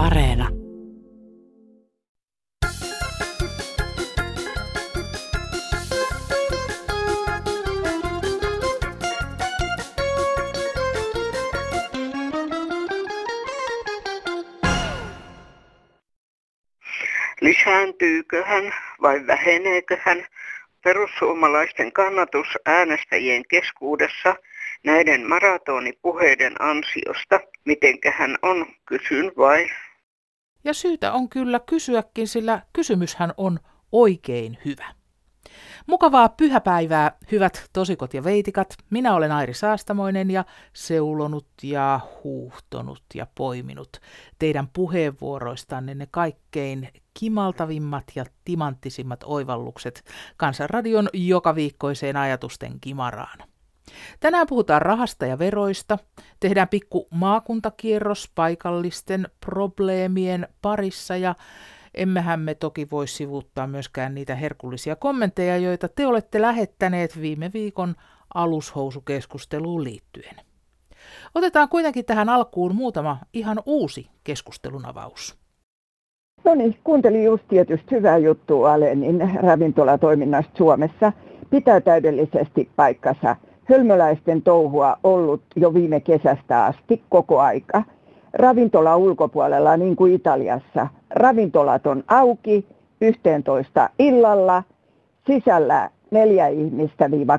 Areena. Lisääntyyköhän vai väheneeköhän perussuomalaisten kannatus äänestäjien keskuudessa näiden maratonipuheiden ansiosta? Mitenkähän on, kysyn vai? Ja syytä on kyllä kysyäkin, sillä kysymyshän on oikein hyvä. Mukavaa pyhäpäivää, hyvät tosikot ja veitikat. Minä olen Airi Saastamoinen ja seulonut ja huuhtonut ja poiminut teidän puheenvuoroistanne ne kaikkein kimaltavimmat ja timanttisimmat oivallukset Kansanradion joka viikkoiseen ajatusten kimaraan. Tänään puhutaan rahasta ja veroista, tehdään pikku maakuntakierros paikallisten probleemien parissa ja emmehän me toki voi sivuuttaa myöskään niitä herkullisia kommentteja, joita te olette lähettäneet viime viikon alushousukeskusteluun liittyen. Otetaan kuitenkin tähän alkuun muutama ihan uusi keskustelun avaus. No niin, kuuntelin just tietysti hyvää juttua Alenin ravintolatoiminnasta Suomessa. Pitää täydellisesti paikkansa. Hölmöläisten touhua ollut jo viime kesästä asti koko aika. Ravintola ulkopuolella, niin kuin Italiassa, ravintolat on auki 11 illalla, sisällä neljä ihmistä viiva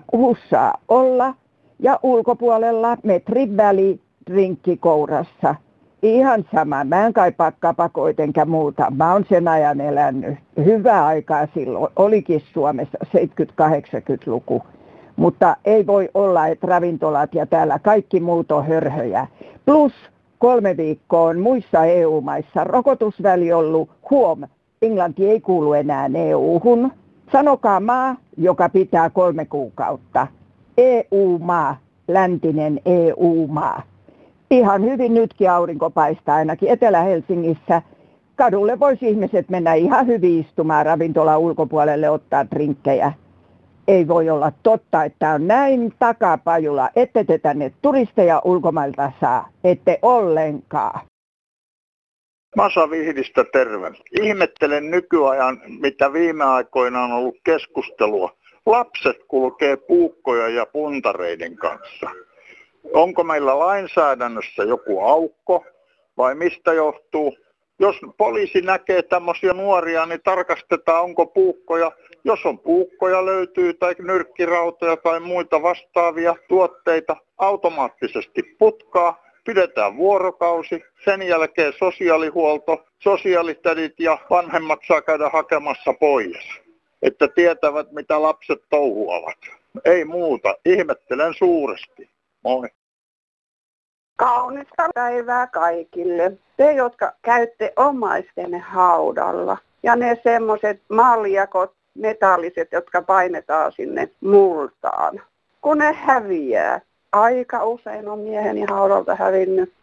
saa olla ja ulkopuolella metrin väli drinkki kourassa – Ihan sama. Mä en kaipaa kapakoita muuta. Mä oon sen ajan elänyt. Hyvää aikaa silloin. Olikin Suomessa 70-80-luku. Mutta ei voi olla, että ravintolat ja täällä kaikki muut on hörhöjä. Plus kolme viikkoa on muissa EU-maissa rokotusväli ollut. Huom, Englanti ei kuulu enää EU-hun. Sanokaa maa, joka pitää kolme kuukautta. EU-maa, läntinen EU-maa ihan hyvin nytkin aurinko paistaa ainakin Etelä-Helsingissä. Kadulle voisi ihmiset mennä ihan hyvin istumaan ravintola ulkopuolelle ottaa drinkkejä. Ei voi olla totta, että on näin takapajula, ette te tänne turisteja ulkomailta saa, ette ollenkaan. Masa Vihdistä terve. Ihmettelen nykyajan, mitä viime aikoina on ollut keskustelua. Lapset kulkee puukkoja ja puntareiden kanssa onko meillä lainsäädännössä joku aukko vai mistä johtuu. Jos poliisi näkee tämmöisiä nuoria, niin tarkastetaan, onko puukkoja. Jos on puukkoja löytyy tai nyrkkirautoja tai muita vastaavia tuotteita, automaattisesti putkaa, pidetään vuorokausi, sen jälkeen sosiaalihuolto, sosiaalitädit ja vanhemmat saa käydä hakemassa pois, että tietävät mitä lapset touhuavat. Ei muuta, ihmettelen suuresti. Moi. Kaunista päivää kaikille. Te, jotka käytte omaisten haudalla. Ja ne semmoiset maljakot, metalliset, jotka painetaan sinne multaan. Kun ne häviää. Aika usein on mieheni haudalta hävinnyt.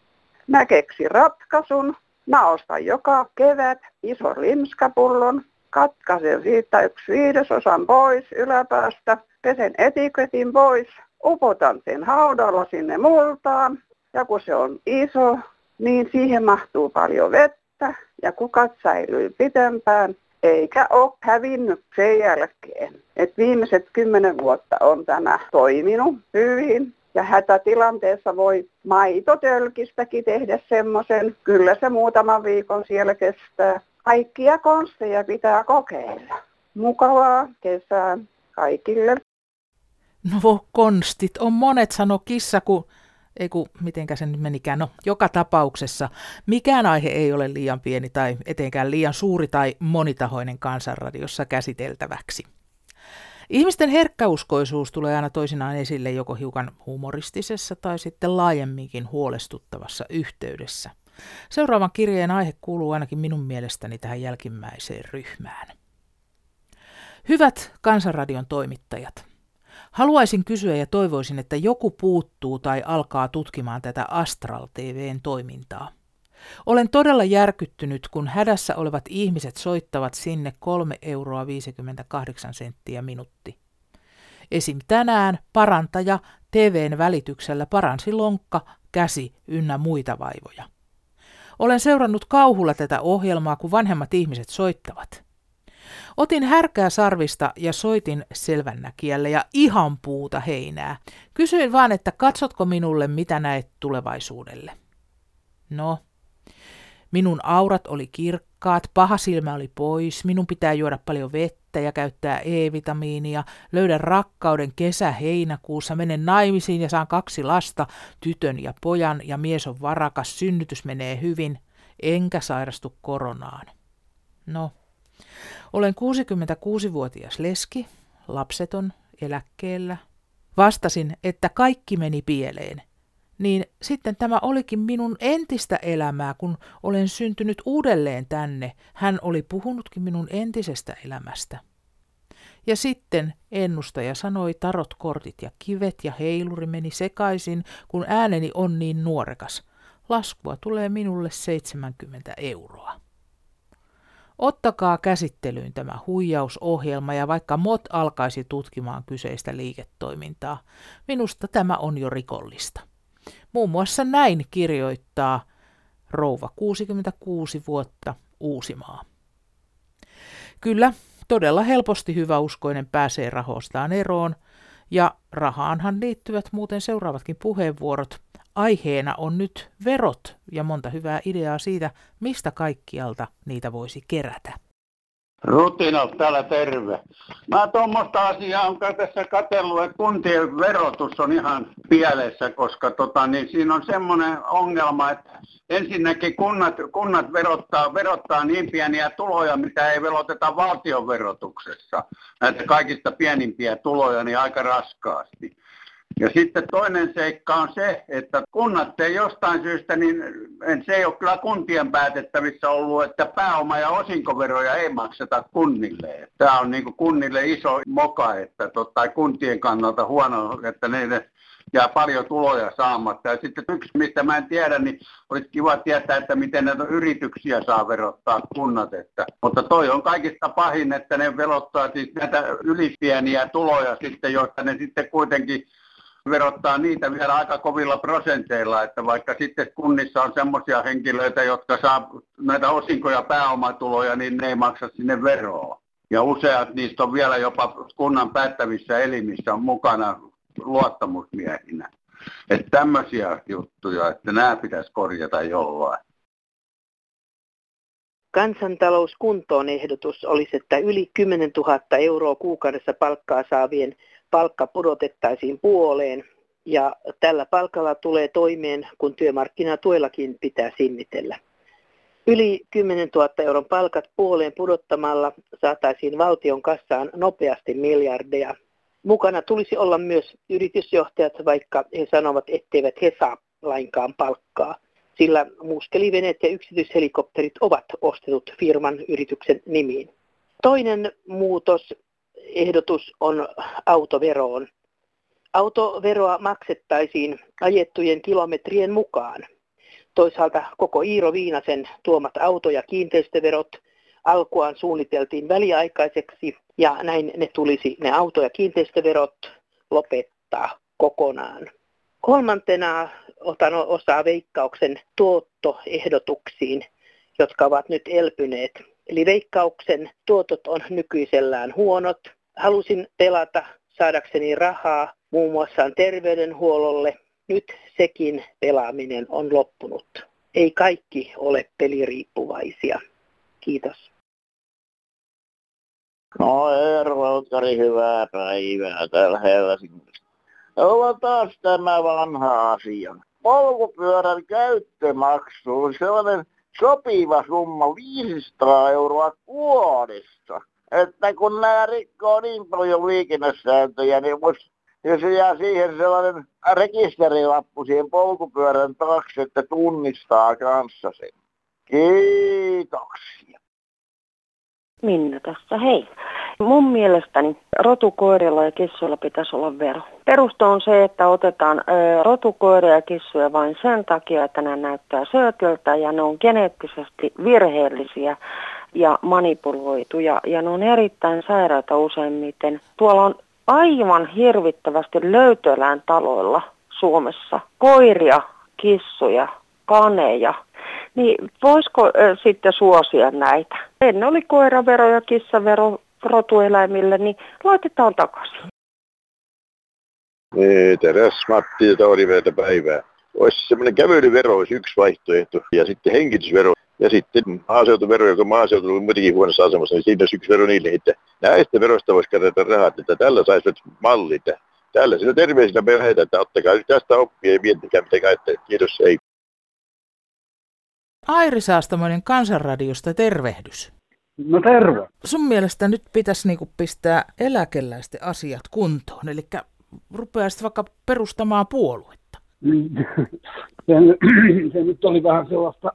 Mä keksin ratkaisun. Mä ostan joka kevät ison limskapullon. Katkaisen siitä yksi viidesosan pois yläpäästä. Pesen etiketin pois upotan sen haudalla sinne multaan ja kun se on iso, niin siihen mahtuu paljon vettä ja kukat säilyy pitempään eikä ole hävinnyt sen jälkeen. Et viimeiset kymmenen vuotta on tämä toiminut hyvin ja hätätilanteessa voi maitotölkistäkin tehdä semmoisen. Kyllä se muutaman viikon siellä kestää. Kaikkia konsteja pitää kokeilla. Mukavaa kesää kaikille. No konstit on monet, sano kissa, kun ei kun mitenkä se nyt menikään. No, joka tapauksessa mikään aihe ei ole liian pieni tai etenkään liian suuri tai monitahoinen kansanradiossa käsiteltäväksi. Ihmisten herkkäuskoisuus tulee aina toisinaan esille joko hiukan humoristisessa tai sitten laajemminkin huolestuttavassa yhteydessä. Seuraavan kirjeen aihe kuuluu ainakin minun mielestäni tähän jälkimmäiseen ryhmään. Hyvät Kansanradion toimittajat, Haluaisin kysyä ja toivoisin, että joku puuttuu tai alkaa tutkimaan tätä Astral TVn toimintaa. Olen todella järkyttynyt, kun hädässä olevat ihmiset soittavat sinne 3 euroa 58 senttiä minuutti. Esim. tänään parantaja TVn välityksellä paransi lonkka, käsi ynnä muita vaivoja. Olen seurannut kauhulla tätä ohjelmaa, kun vanhemmat ihmiset soittavat. Otin härkää sarvista ja soitin selvännäkijälle ja ihan puuta heinää. Kysyin vaan, että katsotko minulle, mitä näet tulevaisuudelle. No, minun aurat oli kirkkaat, paha silmä oli pois, minun pitää juoda paljon vettä ja käyttää E-vitamiinia, löydän rakkauden kesä-heinäkuussa, menen naimisiin ja saan kaksi lasta, tytön ja pojan ja mies on varakas, synnytys menee hyvin, enkä sairastu koronaan. No, olen 66-vuotias leski, lapseton, eläkkeellä. Vastasin, että kaikki meni pieleen. Niin sitten tämä olikin minun entistä elämää, kun olen syntynyt uudelleen tänne. Hän oli puhunutkin minun entisestä elämästä. Ja sitten ennustaja sanoi tarot, kortit ja kivet ja heiluri meni sekaisin, kun ääneni on niin nuorekas. Laskua tulee minulle 70 euroa. Ottakaa käsittelyyn tämä huijausohjelma ja vaikka MOT alkaisi tutkimaan kyseistä liiketoimintaa, minusta tämä on jo rikollista. Muun muassa näin kirjoittaa rouva 66 vuotta Uusimaa. Kyllä, todella helposti hyväuskoinen pääsee rahostaan eroon, ja rahaanhan liittyvät muuten seuraavatkin puheenvuorot – Aiheena on nyt verot ja monta hyvää ideaa siitä, mistä kaikkialta niitä voisi kerätä. Rutinot täällä terve. Mä tuommoista asiaa on tässä katsellut, että kuntien verotus on ihan pielessä, koska tota, niin siinä on semmoinen ongelma, että ensinnäkin kunnat, kunnat verottaa, verottaa niin pieniä tuloja, mitä ei veloteta valtion verotuksessa. Näitä kaikista pienimpiä tuloja niin aika raskaasti. Ja sitten toinen seikka on se, että kunnat ei jostain syystä, niin se ei ole kyllä kuntien päätettävissä ollut, että pääoma- ja osinkoveroja ei makseta kunnille. Tämä on niin kunnille iso moka, että tota, kuntien kannalta huono, että ne jää paljon tuloja saamatta. Ja sitten yksi, mistä mä en tiedä, niin olisi kiva tietää, että miten näitä yrityksiä saa verottaa kunnat. Että, mutta toi on kaikista pahin, että ne verottaa siis näitä ylipieniä tuloja sitten, joista ne sitten kuitenkin verottaa niitä vielä aika kovilla prosenteilla, että vaikka sitten kunnissa on semmoisia henkilöitä, jotka saa näitä osinkoja pääomatuloja, niin ne ei maksa sinne veroa. Ja useat niistä on vielä jopa kunnan päättävissä elimissä on mukana luottamusmiehinä. Että tämmöisiä juttuja, että nämä pitäisi korjata jollain. Kansantalouskuntoon ehdotus olisi, että yli 10 000 euroa kuukaudessa palkkaa saavien palkka pudotettaisiin puoleen ja tällä palkalla tulee toimeen, kun työmarkkinatuellakin pitää sinnitellä. Yli 10 000 euron palkat puoleen pudottamalla saataisiin valtion kassaan nopeasti miljardeja. Mukana tulisi olla myös yritysjohtajat, vaikka he sanovat, etteivät he saa lainkaan palkkaa, sillä muskeliveneet ja yksityishelikopterit ovat ostetut firman yrityksen nimiin. Toinen muutos ehdotus on autoveroon. Autoveroa maksettaisiin ajettujen kilometrien mukaan. Toisaalta koko Iiro Viinasen tuomat auto- ja kiinteistöverot alkuaan suunniteltiin väliaikaiseksi ja näin ne tulisi ne auto- ja kiinteistöverot lopettaa kokonaan. Kolmantena otan osaa veikkauksen tuottoehdotuksiin, jotka ovat nyt elpyneet. Eli veikkauksen tuotot on nykyisellään huonot. Halusin pelata saadakseni rahaa muun muassa terveydenhuollolle. Nyt sekin pelaaminen on loppunut. Ei kaikki ole peliriippuvaisia. Kiitos. No Eero Olkari, hyvää päivää täällä Helsingissä. On taas tämä vanha asia. Polkupyörän käyttömaksu on sellainen sopiva summa 500 euroa vuodessa. Että kun nämä rikkoo niin paljon liikennesääntöjä, niin vois, jos jää siihen sellainen rekisterilappu siihen polkupyörän taakse, että tunnistaa kanssa sen. Kiitoksia. Minna tässä, hei. Mun mielestäni rotukoirilla ja kissoilla pitäisi olla vero. Perusto on se, että otetaan rotukoiria ja kissoja vain sen takia, että ne näyttää söötiltä ja ne on geneettisesti virheellisiä ja manipuloituja ja ne on erittäin sairaita useimmiten. Tuolla on aivan hirvittävästi löytöelään taloilla Suomessa koiria, kissoja, kaneja. niin voisiko äh, sitten suosia näitä? Ennen oli koiravero ja kissavero rotueläimille, niin laitetaan takaisin. Niin, teräs Matti, Tauriveetä päivää. Olisi semmoinen kävelyvero olisi yksi vaihtoehto ja sitten hengitysvero ja sitten maaseutuvero, joka maaseutu on muutenkin huonossa asemassa, niin siinä olisi yksi vero niille, että näistä verosta voisi kerätä rahat, että tällä saisivat mallit. Tällä sillä terveisillä me lähdetään, että ottakaa nyt tästä oppia ja miettikää mitä käyttää. Kiitos, ei. Airi Saastamoinen Kansanradiosta, tervehdys. No terve. Sun mielestä nyt pitäisi niinku pistää eläkeläisten asiat kuntoon, eli rupeaisit vaikka perustamaan puoluetta. Niin, se, se nyt oli vähän sellaista,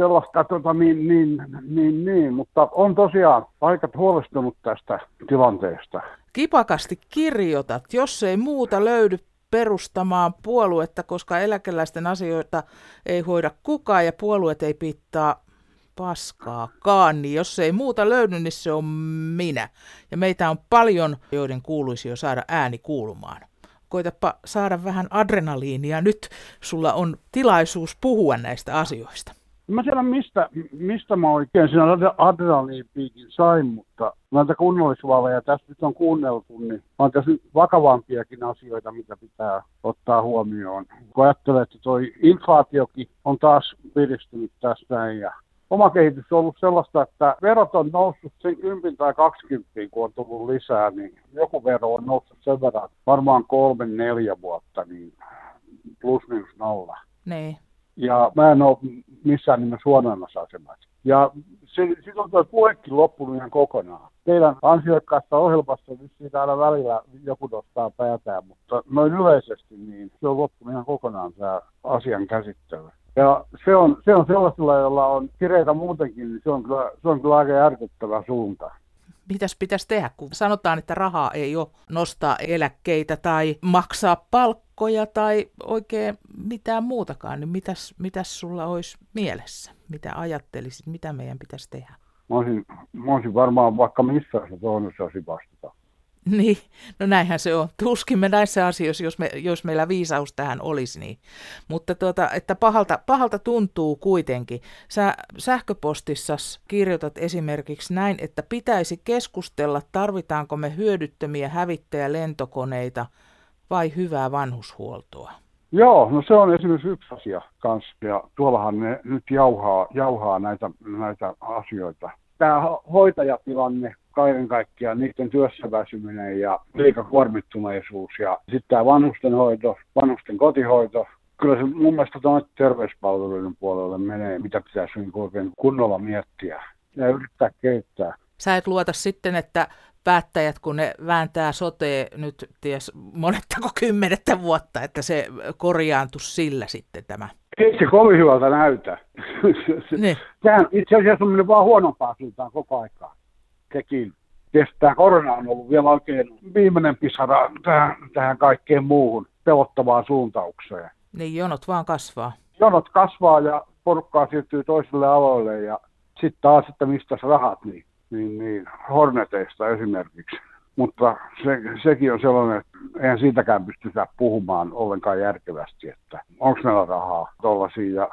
sellaista tota, niin, niin, niin, niin, mutta on tosiaan aika huolestunut tästä tilanteesta. Kipakasti kirjoitat, jos ei muuta löydy perustamaan puoluetta, koska eläkeläisten asioita ei hoida kukaan ja puolueet ei pitää paskaakaan, niin jos ei muuta löydy, niin se on minä. Ja meitä on paljon, joiden kuuluisi jo saada ääni kuulumaan. Koitapa saada vähän adrenaliinia. Nyt sulla on tilaisuus puhua näistä asioista. Mä tiedän, mistä, mistä mä oikein siinä adrenaliinipiikin sain, mutta näitä kunnallisvaaleja tässä nyt on kuunneltu, niin on tässä nyt vakavampiakin asioita, mitä pitää ottaa huomioon. Kun ajattelee, että toi inflaatiokin on taas piristynyt tässä ja oma kehitys on ollut sellaista, että verot on noussut sen 10 tai 20, kun on tullut lisää, niin joku vero on noussut sen verran, varmaan kolme, neljä vuotta, niin plus minus nolla. Niin. Ja mä en ole missään nimessä huonoimmassa asemassa. Ja sitten on tuo puhekin loppunut ihan kokonaan. Teidän ansiokkaassa ohjelmassa vissiin täällä välillä joku nostaa päätään, mutta noin yleisesti niin se on loppunut ihan kokonaan tämä asian käsittely. Ja se on, se on sellaisella, jolla on kireitä muutenkin, niin se on kyllä, se on kyllä aika järkyttävä suunta. Mitäs pitäisi tehdä, kun sanotaan, että rahaa ei ole nostaa eläkkeitä tai maksaa palkkoja tai oikein mitään muutakaan, niin mitäs, mitäs sulla olisi mielessä? Mitä ajattelisit, mitä meidän pitäisi tehdä? Mä olisin, mä olisin varmaan vaikka missä se tuohon vastata. Niin, no näinhän se on. Tuskimme näissä asioissa, jos, me, jos meillä viisaus tähän olisi. Niin. Mutta tuota, että pahalta, pahalta tuntuu kuitenkin. Sä sähköpostissa kirjoitat esimerkiksi näin, että pitäisi keskustella, tarvitaanko me hyödyttömiä hävittäjälentokoneita vai hyvää vanhushuoltoa. Joo, no se on esimerkiksi yksi asia kanssa, ja tuollahan ne nyt jauhaa, jauhaa näitä, näitä asioita. Tämä hoitajatilanne kaiken kaikkiaan niiden työssä väsyminen ja liikakuormittuneisuus ja sitten tämä vanhusten hoito, vanhusten kotihoito. Kyllä se mun mielestä tuonne terveyspalveluiden puolelle menee, mitä pitäisi niin oikein kunnolla miettiä ja yrittää kehittää. Sä et luota sitten, että päättäjät, kun ne vääntää sote nyt ties monettako kymmenettä vuotta, että se korjaantu sillä sitten tämä. Ei se kovin hyvältä näytä. Niin. Tämähän itse asiassa on mennyt vaan huonompaa suuntaan koko aikaa sekin kestää. Korona on ollut vielä oikein viimeinen pisara tähän, tähän kaikkeen muuhun pelottavaan suuntaukseen. Niin jonot vaan kasvaa. Jonot kasvaa ja porukkaa siirtyy toisille aloille ja sitten taas, että mistä rahat, niin, niin, niin Horneteista esimerkiksi. Mutta se, sekin on sellainen, että eihän siitäkään pystytä puhumaan ollenkaan järkevästi, että onko meillä rahaa tuollaisia ja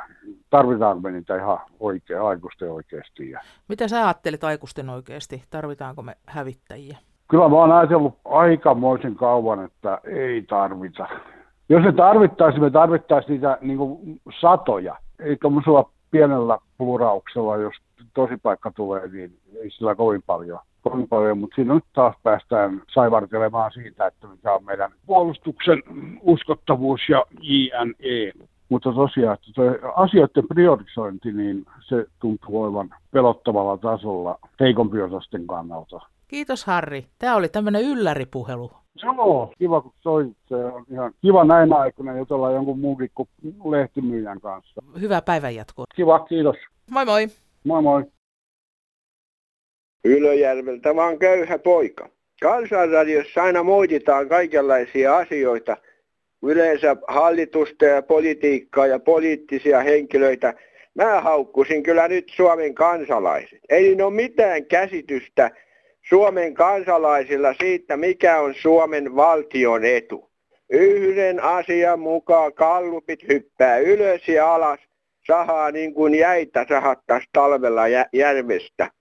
tarvitaanko me niitä ihan oikea, aikuisten oikeasti. Ja... Mitä sä ajattelet aikuisten oikeasti? Tarvitaanko me hävittäjiä? Kyllä mä oon ajatellut aikamoisen kauan, että ei tarvita. Jos me tarvittaisiin, me tarvittaisiin niitä niin kuin satoja. Ei tuommoisella pienellä plurauksella, jos tosipaikka tulee, niin ei sillä kovin paljon kovin paljon, mutta siinä nyt taas päästään saivartelemaan siitä, että mikä on meidän puolustuksen uskottavuus ja JNE. Mutta tosiaan, että toi asioiden priorisointi, niin se tuntuu olevan pelottavalla tasolla heikompiosasten kannalta. Kiitos Harri. Tämä oli tämmöinen ylläripuhelu. Joo, kiva kun soit. Se on ihan kiva näin aikoina jutella jonkun muunkin kuin lehtimyyjän kanssa. Hyvää päivänjatkoa. Kiva, kiitos. Moi moi. Moi moi. Ylöjärveltä vaan köyhä poika. Kansanradiossa aina moititaan kaikenlaisia asioita, yleensä hallitusta ja politiikkaa ja poliittisia henkilöitä. Mä haukkusin kyllä nyt Suomen kansalaiset. Ei ole mitään käsitystä Suomen kansalaisilla siitä, mikä on Suomen valtion etu. Yhden asian mukaan kallupit hyppää ylös ja alas. sahaa niin kuin jäitä sahattaisi talvella järvestä.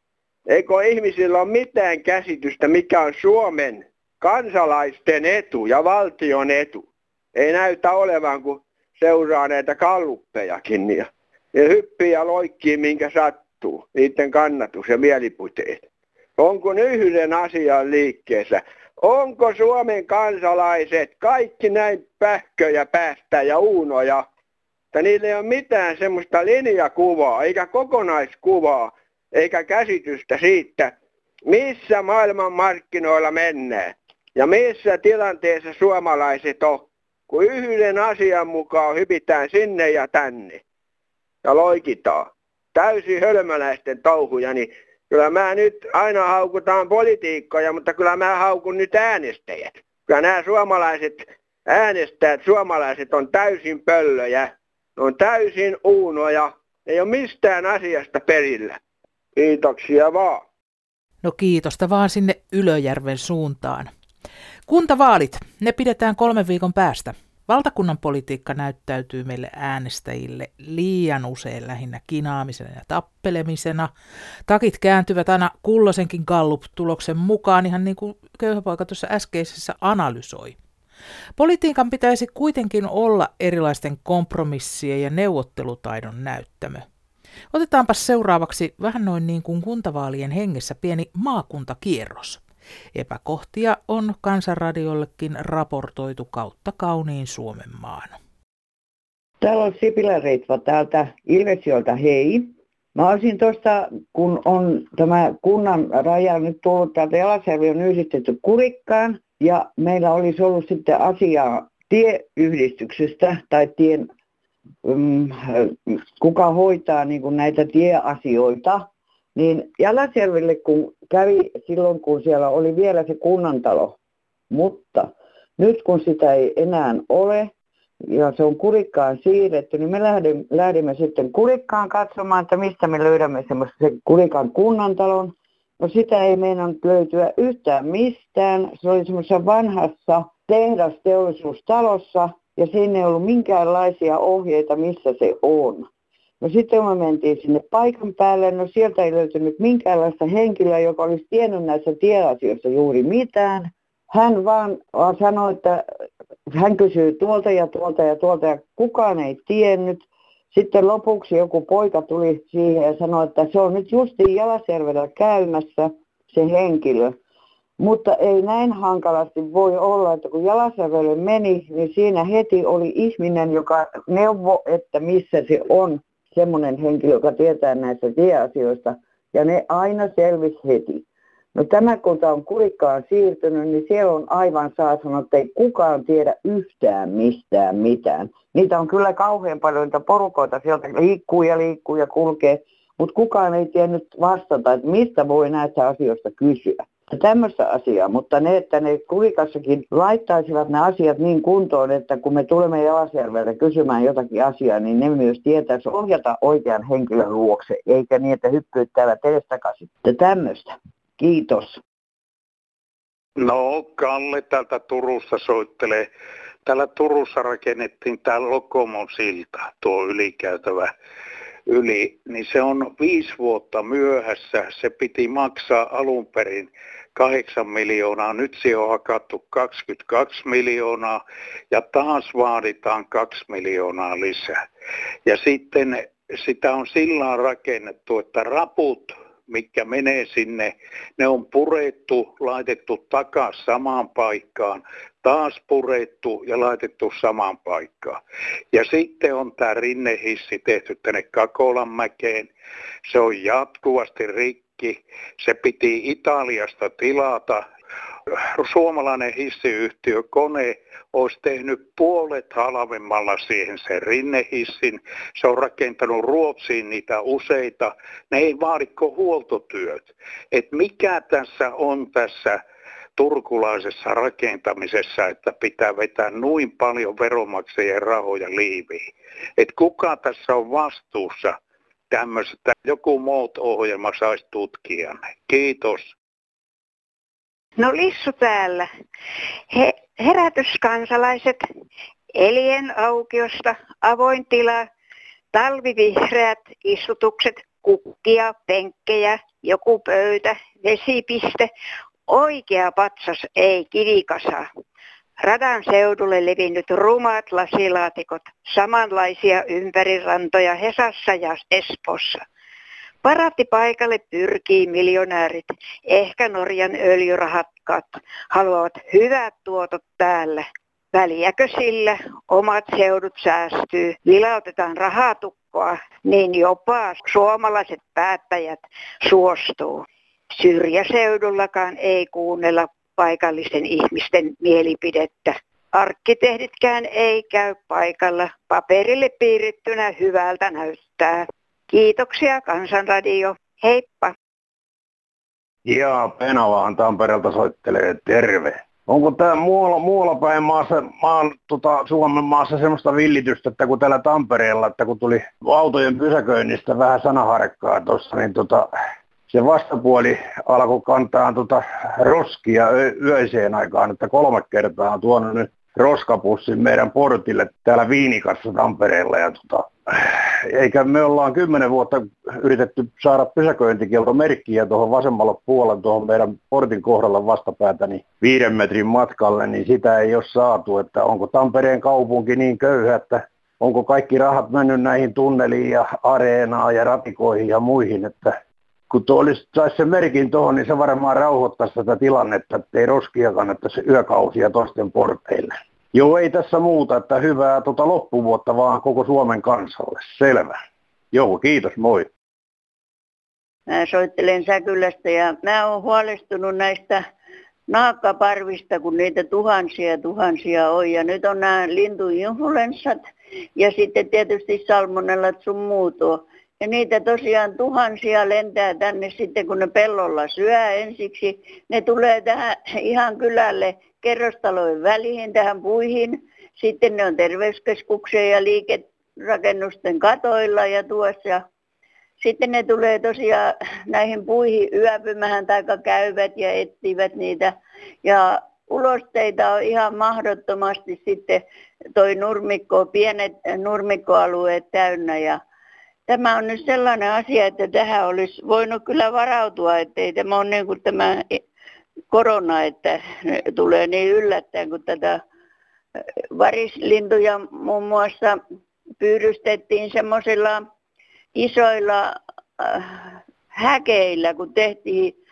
Eikö ihmisillä ole mitään käsitystä, mikä on Suomen kansalaisten etu ja valtion etu? Ei näytä olevan, kun seuraa näitä kalluppejakin. Ja ne hyppii ja loikkii, minkä sattuu, niiden kannatus ja mielipiteet. Onko yhden asian liikkeessä? Onko Suomen kansalaiset kaikki näin pähköjä päästä ja uunoja, että niillä ei ole mitään semmoista linjakuvaa eikä kokonaiskuvaa eikä käsitystä siitä, missä maailman markkinoilla mennään ja missä tilanteessa suomalaiset on, kun yhden asian mukaan hypitään sinne ja tänne ja loikitaan. Täysin hölmöläisten touhuja, niin kyllä mä nyt aina haukutaan politiikkoja, mutta kyllä mä haukun nyt äänestäjät. Kyllä nämä suomalaiset äänestäjät, suomalaiset on täysin pöllöjä, ne on täysin uunoja, ei ole mistään asiasta perillä. Kiitoksia vaan. No kiitosta vaan sinne Ylöjärven suuntaan. Kuntavaalit, ne pidetään kolmen viikon päästä. Valtakunnan politiikka näyttäytyy meille äänestäjille liian usein lähinnä kinaamisena ja tappelemisena. Takit kääntyvät aina kulloisenkin Gallup-tuloksen mukaan, ihan niin kuin köyhäpoika tuossa äskeisessä analysoi. Politiikan pitäisi kuitenkin olla erilaisten kompromissien ja neuvottelutaidon näyttämö. Otetaanpa seuraavaksi vähän noin niin kuin kuntavaalien hengessä pieni maakuntakierros. Epäkohtia on kansanradiollekin raportoitu kautta kauniin Suomen maan. Täällä on Sipilä Reitva täältä Ilvesiolta, hei. Mä olisin tuosta, kun on tämä kunnan raja nyt tullut täältä Jalasjärvi on yhdistetty Kurikkaan, ja meillä olisi ollut sitten asiaa tieyhdistyksestä tai tien, kuka hoitaa niin kuin näitä tieasioita, niin Jalasjärvelle kun kävi silloin, kun siellä oli vielä se kunnantalo, mutta nyt kun sitä ei enää ole, ja se on Kurikkaan siirretty, niin me lähdimme, lähdimme sitten Kurikkaan katsomaan, että mistä me löydämme semmoisen Kurikan kunnantalon. No sitä ei meinannut löytyä yhtään mistään. Se oli semmoisessa vanhassa tehdasteollisuustalossa, ja siinä ei ollut minkäänlaisia ohjeita, missä se on. No sitten me mentiin sinne paikan päälle, no sieltä ei löytynyt minkäänlaista henkilöä, joka olisi tiennyt näissä tieasioissa juuri mitään. Hän vaan sanoi, että hän kysyy tuolta ja tuolta ja tuolta ja kukaan ei tiennyt. Sitten lopuksi joku poika tuli siihen ja sanoi, että se on nyt justiin Jalasjärvellä käymässä se henkilö. Mutta ei näin hankalasti voi olla, että kun Jalasjärvelle meni, niin siinä heti oli ihminen, joka neuvo, että missä se on. Semmoinen henkilö, joka tietää näistä tieasioista, ja ne aina selvisi heti. No tämä, kun tämä on kurikkaan siirtynyt, niin siellä on aivan saa sanoa, että ei kukaan tiedä yhtään mistään mitään. Niitä on kyllä kauhean paljon niitä porukoita, sieltä. Liikkuu ja liikkuu ja kulkee, mutta kukaan ei tiennyt vastata, että mistä voi näistä asioista kysyä tämmöistä asiaa, mutta ne, että ne kulikassakin laittaisivat ne asiat niin kuntoon, että kun me tulemme Jalasjärveltä kysymään jotakin asiaa, niin ne myös tietäisi ohjata oikean henkilön luokse, eikä niin, että hyppyyttävät edestakaisin. Tämmöistä. Kiitos. No, Kalle täältä Turussa soittelee. Täällä Turussa rakennettiin tämä Lokomon silta, tuo ylikäytävä yli, niin se on viisi vuotta myöhässä. Se piti maksaa alun perin 8 miljoonaa, nyt se on hakattu 22 miljoonaa ja taas vaaditaan 2 miljoonaa lisää. Ja sitten sitä on sillä rakennettu, että raput, mikä menee sinne, ne on purettu, laitettu takaisin samaan paikkaan, taas purettu ja laitettu samaan paikkaan. Ja sitten on tämä rinnehissi tehty tänne Kakolanmäkeen. Se on jatkuvasti rikki. Se piti Italiasta tilata. Suomalainen hissiyhtiö Kone olisi tehnyt puolet halvemmalla siihen sen rinnehissin. Se on rakentanut Ruotsiin niitä useita. Ne ei vaadiko huoltotyöt. Et mikä tässä on tässä turkulaisessa rakentamisessa, että pitää vetää noin paljon veromaksajien rahoja liiviin. Et kuka tässä on vastuussa tämmöistä, joku muut ohjelma saisi tutkia. Kiitos. No Lissu täällä. He, herätyskansalaiset, elien aukiosta, avoin tila, Talvivihreät istutukset, kukkia, penkkejä, joku pöytä, vesipiste, oikea patsas, ei kivikasa. Radan seudulle levinnyt rumat lasilaatikot, samanlaisia ympäri rantoja Hesassa ja Espossa. paikalle pyrkii miljonäärit, ehkä Norjan öljyrahakkaat haluavat hyvät tuotot täällä. Väliäkö sillä omat seudut säästyy, vilautetaan rahatukkoa, niin jopa suomalaiset päättäjät suostuu. Syrjäseudullakaan ei kuunnella paikallisten ihmisten mielipidettä. Arkkitehditkään ei käy paikalla. Paperille piirittynä hyvältä näyttää. Kiitoksia Kansanradio. Heippa. Joo, Penavahan Tampereelta soittelee terve. Onko tämä muualla, muualla päin maassa, maan, tota, Suomen maassa semmoista villitystä, että kun täällä Tampereella, että kun tuli autojen pysäköinnistä vähän sanaharkkaa tuossa, niin tota, se vastapuoli alkoi kantaa tota roskia yöiseen aikaan, että kolme kertaa on tuonut nyt roskapussin meidän portille täällä Viinikassa Tampereella. Ja tota, eikä me ollaan kymmenen vuotta yritetty saada pysäköintikieltomerkkiä tuohon vasemmalla puolella tuohon meidän portin kohdalla vastapäätä niin viiden metrin matkalle, niin sitä ei ole saatu. Että onko Tampereen kaupunki niin köyhä, että onko kaikki rahat mennyt näihin tunneliin ja areenaan ja ratikoihin ja muihin, että kun tuo olisi, saisi sen merkin tuohon, niin se varmaan rauhoittaisi tätä tilannetta, että ei roskia kannattaisi yökausia toisten porteille. Joo, ei tässä muuta, että hyvää tuota loppuvuotta vaan koko Suomen kansalle. Selvä. Joo, kiitos, moi. Mä soittelen Säkylästä ja mä oon huolestunut näistä naakkaparvista, kun niitä tuhansia ja tuhansia on. Ja nyt on nämä lintuinfluenssat ja sitten tietysti salmonellat sun muut on. Ja niitä tosiaan tuhansia lentää tänne sitten, kun ne pellolla syö ensiksi. Ne tulee tähän ihan kylälle kerrostalojen väliin, tähän puihin. Sitten ne on terveyskeskuksen ja liikerakennusten katoilla ja tuossa. Sitten ne tulee tosiaan näihin puihin yöpymähän tai käyvät ja etsivät niitä. Ja ulosteita on ihan mahdottomasti sitten toi nurmikko, pienet nurmikkoalueet täynnä ja tämä on nyt sellainen asia, että tähän olisi voinut kyllä varautua, että ei tämä ole niin kuin tämä korona, että tulee niin yllättäen, kun tätä varislintuja muun muassa pyydystettiin semmoisilla isoilla häkeillä, kun tehtiin,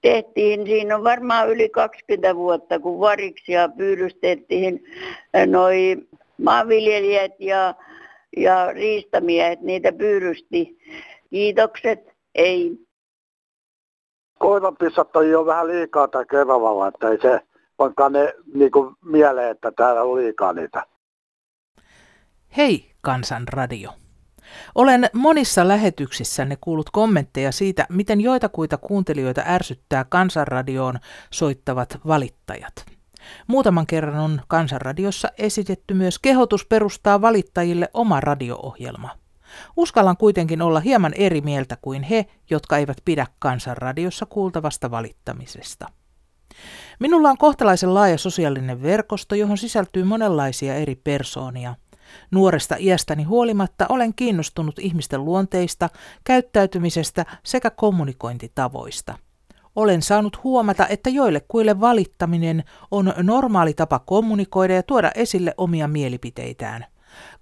tehtiin, siinä on varmaan yli 20 vuotta, kun variksia pyydystettiin noin maanviljelijät ja ja riistamiehet niitä pyydysti. Kiitokset, ei. Koiranpissat on jo vähän liikaa tai Keravalla, että ei se vaikka ne niin kuin mieleen, että täällä on liikaa niitä. Hei, Kansanradio. Olen monissa lähetyksissänne kuullut kommentteja siitä, miten joitakuita kuuntelijoita ärsyttää Kansanradioon soittavat valittajat. Muutaman kerran on Kansanradiossa esitetty myös kehotus perustaa valittajille oma radio-ohjelma. Uskallan kuitenkin olla hieman eri mieltä kuin he, jotka eivät pidä Kansanradiossa kuultavasta valittamisesta. Minulla on kohtalaisen laaja sosiaalinen verkosto, johon sisältyy monenlaisia eri persoonia. Nuoresta iästäni huolimatta olen kiinnostunut ihmisten luonteista, käyttäytymisestä sekä kommunikointitavoista – olen saanut huomata, että joillekuille valittaminen on normaali tapa kommunikoida ja tuoda esille omia mielipiteitään.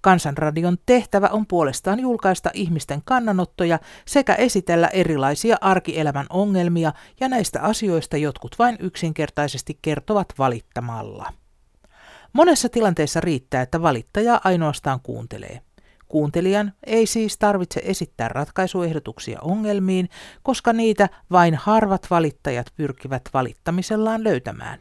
Kansanradion tehtävä on puolestaan julkaista ihmisten kannanottoja sekä esitellä erilaisia arkielämän ongelmia ja näistä asioista jotkut vain yksinkertaisesti kertovat valittamalla. Monessa tilanteessa riittää, että valittaja ainoastaan kuuntelee. Kuuntelijan ei siis tarvitse esittää ratkaisuehdotuksia ongelmiin, koska niitä vain harvat valittajat pyrkivät valittamisellaan löytämään.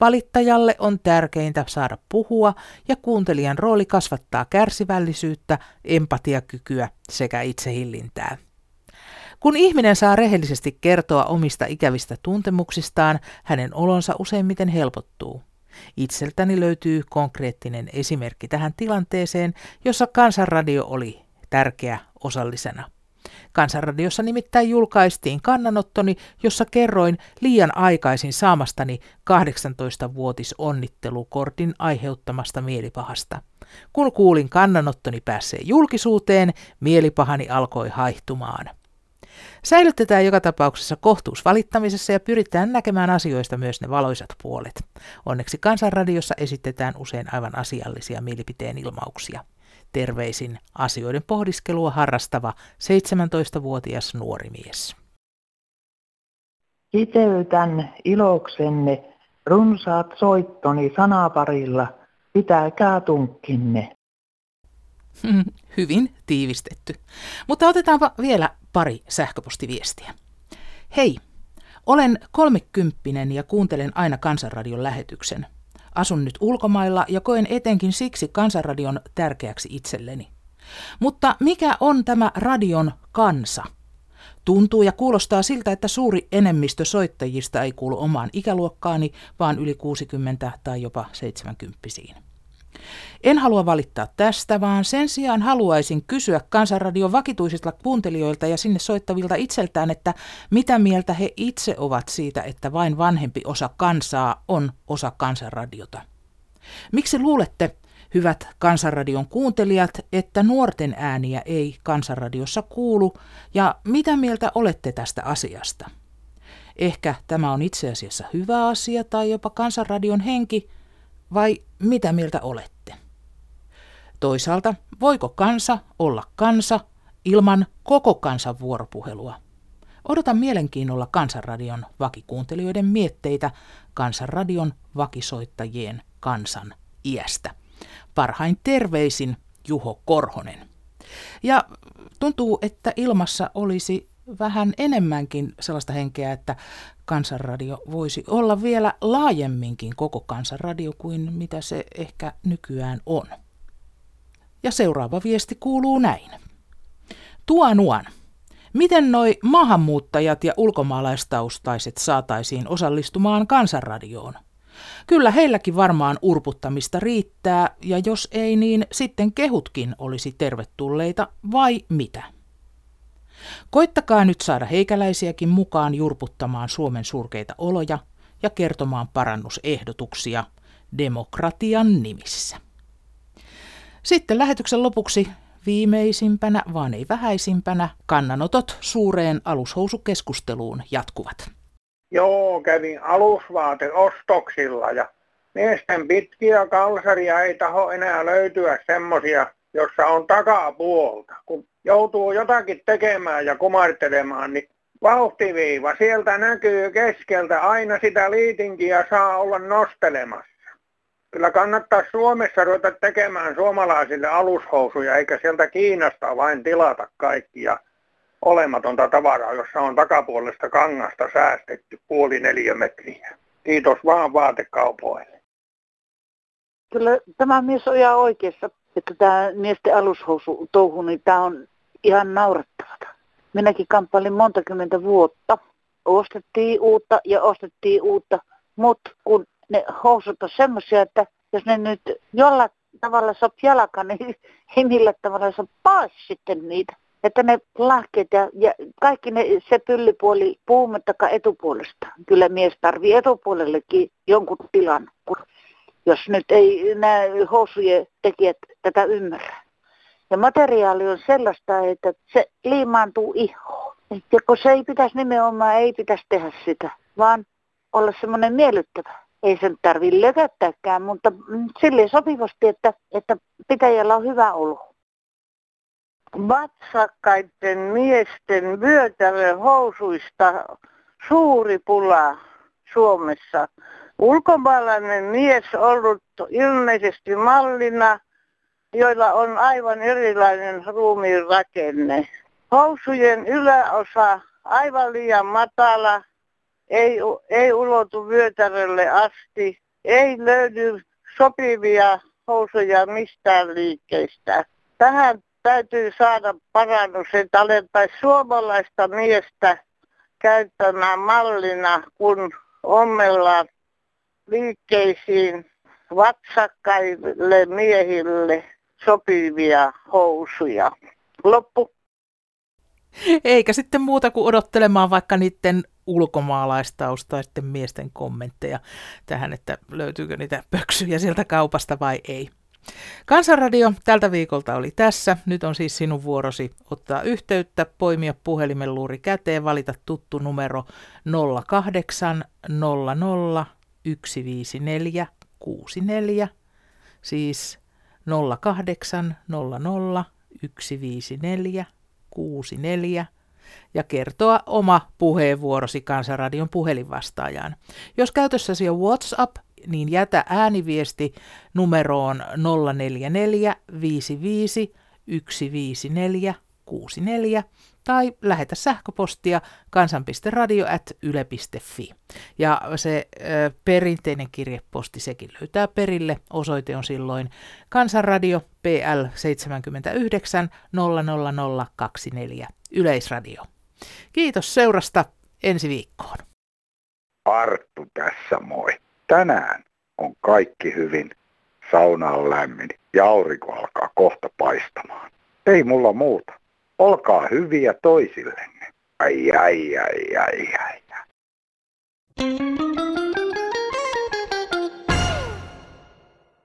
Valittajalle on tärkeintä saada puhua ja kuuntelijan rooli kasvattaa kärsivällisyyttä, empatiakykyä sekä itsehillintää. Kun ihminen saa rehellisesti kertoa omista ikävistä tuntemuksistaan, hänen olonsa useimmiten helpottuu. Itseltäni löytyy konkreettinen esimerkki tähän tilanteeseen, jossa Kansanradio oli tärkeä osallisena. Kansanradiossa nimittäin julkaistiin kannanottoni, jossa kerroin liian aikaisin saamastani 18-vuotis onnittelukortin aiheuttamasta mielipahasta. Kun kuulin kannanottoni päässeen julkisuuteen, mielipahani alkoi haihtumaan. Säilytetään joka tapauksessa kohtuus valittamisessa ja pyritään näkemään asioista myös ne valoisat puolet. Onneksi Kansanradiossa esitetään usein aivan asiallisia mielipiteen ilmauksia. Terveisin asioiden pohdiskelua harrastava 17-vuotias nuori mies. Kiteytän iloksenne runsaat soittoni sanaparilla, pitäkää tunkkinne. Hyvin tiivistetty. Mutta otetaanpa vielä pari sähköpostiviestiä. Hei, olen kolmekymppinen ja kuuntelen aina Kansanradion lähetyksen. Asun nyt ulkomailla ja koen etenkin siksi Kansanradion tärkeäksi itselleni. Mutta mikä on tämä radion kansa? Tuntuu ja kuulostaa siltä, että suuri enemmistö soittajista ei kuulu omaan ikäluokkaani, vaan yli 60 tai jopa 70 en halua valittaa tästä, vaan sen sijaan haluaisin kysyä Kansanradion vakituisilta kuuntelijoilta ja sinne soittavilta itseltään, että mitä mieltä he itse ovat siitä, että vain vanhempi osa kansaa on osa Kansanradiota. Miksi luulette, hyvät Kansanradion kuuntelijat, että nuorten ääniä ei Kansanradiossa kuulu, ja mitä mieltä olette tästä asiasta? Ehkä tämä on itse asiassa hyvä asia tai jopa Kansanradion henki, vai mitä mieltä olette? Toisaalta, voiko kansa olla kansa ilman koko kansan vuoropuhelua? Odotan mielenkiinnolla Kansanradion vakikuuntelijoiden mietteitä Kansanradion vakisoittajien kansan iästä. Parhain terveisin Juho Korhonen. Ja tuntuu, että ilmassa olisi vähän enemmänkin sellaista henkeä, että kansanradio voisi olla vielä laajemminkin koko kansanradio kuin mitä se ehkä nykyään on. Ja seuraava viesti kuuluu näin. Tuanuan. Miten noi maahanmuuttajat ja ulkomaalaistaustaiset saataisiin osallistumaan kansanradioon? Kyllä heilläkin varmaan urputtamista riittää, ja jos ei, niin sitten kehutkin olisi tervetulleita, vai mitä? Koittakaa nyt saada heikäläisiäkin mukaan jurputtamaan Suomen surkeita oloja ja kertomaan parannusehdotuksia demokratian nimissä. Sitten lähetyksen lopuksi viimeisimpänä, vaan ei vähäisimpänä, kannanotot suureen alushousukeskusteluun jatkuvat. Joo, kävin alusvaateostoksilla ja miesten pitkiä kalsaria ei taho enää löytyä semmosia, jossa on takapuolta. Kun joutuu jotakin tekemään ja kumartelemaan, niin vauhtiviiva sieltä näkyy keskeltä aina sitä liitinkiä saa olla nostelemassa. Kyllä kannattaa Suomessa ruveta tekemään suomalaisille alushousuja, eikä sieltä Kiinasta vain tilata kaikkia olematonta tavaraa, jossa on takapuolesta kangasta säästetty puoli neliömetriä. Kiitos vaan vaatekaupoille. Kyllä tämä mies on ihan oikeassa, että tämä miesten alushousu touhu, niin tämä on ihan naurettavaa. Minäkin kamppailin monta kymmentä vuotta. Ostettiin uutta ja ostettiin uutta, mutta kun ne housut on semmoisia, että jos ne nyt jollain tavalla sop jalka, niin ei millä tavalla saa pois sitten niitä. Että ne lahkeet ja, ja kaikki ne, se pyllipuoli puhumattakaan etupuolesta. Kyllä mies tarvii etupuolellekin jonkun tilan, jos nyt ei nämä housujen tekijät tätä ymmärrä. Ja materiaali on sellaista, että se liimaantuu ihoon. Ja kun se ei pitäisi nimenomaan, ei pitäisi tehdä sitä, vaan olla semmoinen miellyttävä. Ei sen tarvitse lökättääkään, mutta silleen sopivasti, että, että pitäjällä on hyvä olo. Vatsakkaiden miesten vyötäröhousuista suuri pula Suomessa. Ulkomaalainen mies ollut ilmeisesti mallina – joilla on aivan erilainen ruumiin rakenne. Housujen yläosa aivan liian matala, ei, ei ulotu vyötärölle asti, ei löydy sopivia housuja mistään liikkeistä. Tähän täytyy saada parannus, että alettaisiin suomalaista miestä käyttämään mallina, kun ommellaan liikkeisiin vatsakkaille miehille sopivia housuja. Loppu. Eikä sitten muuta kuin odottelemaan vaikka niiden ulkomaalaistaustaisten miesten kommentteja tähän, että löytyykö niitä pöksyjä sieltä kaupasta vai ei. Kansanradio tältä viikolta oli tässä. Nyt on siis sinun vuorosi ottaa yhteyttä, poimia puhelimen luuri käteen, valita tuttu numero 08 00 154 64, siis 08 00 154 64 ja kertoa oma puheenvuorosi Kansanradion puhelinvastaajaan. Jos käytössäsi on WhatsApp, niin jätä ääniviesti numeroon 044 55 154 64 tai lähetä sähköpostia kansan.radio.yle.fi. Ja se ö, perinteinen kirjeposti sekin löytää perille. Osoite on silloin Kansanradio PL 79 00024 Yleisradio. Kiitos seurasta ensi viikkoon. Arttu tässä moi. Tänään on kaikki hyvin. Sauna on lämmin ja aurinko alkaa kohta paistamaan. Ei mulla muuta. Olkaa hyviä toisillenne. Ai ai ai ai ai. ai.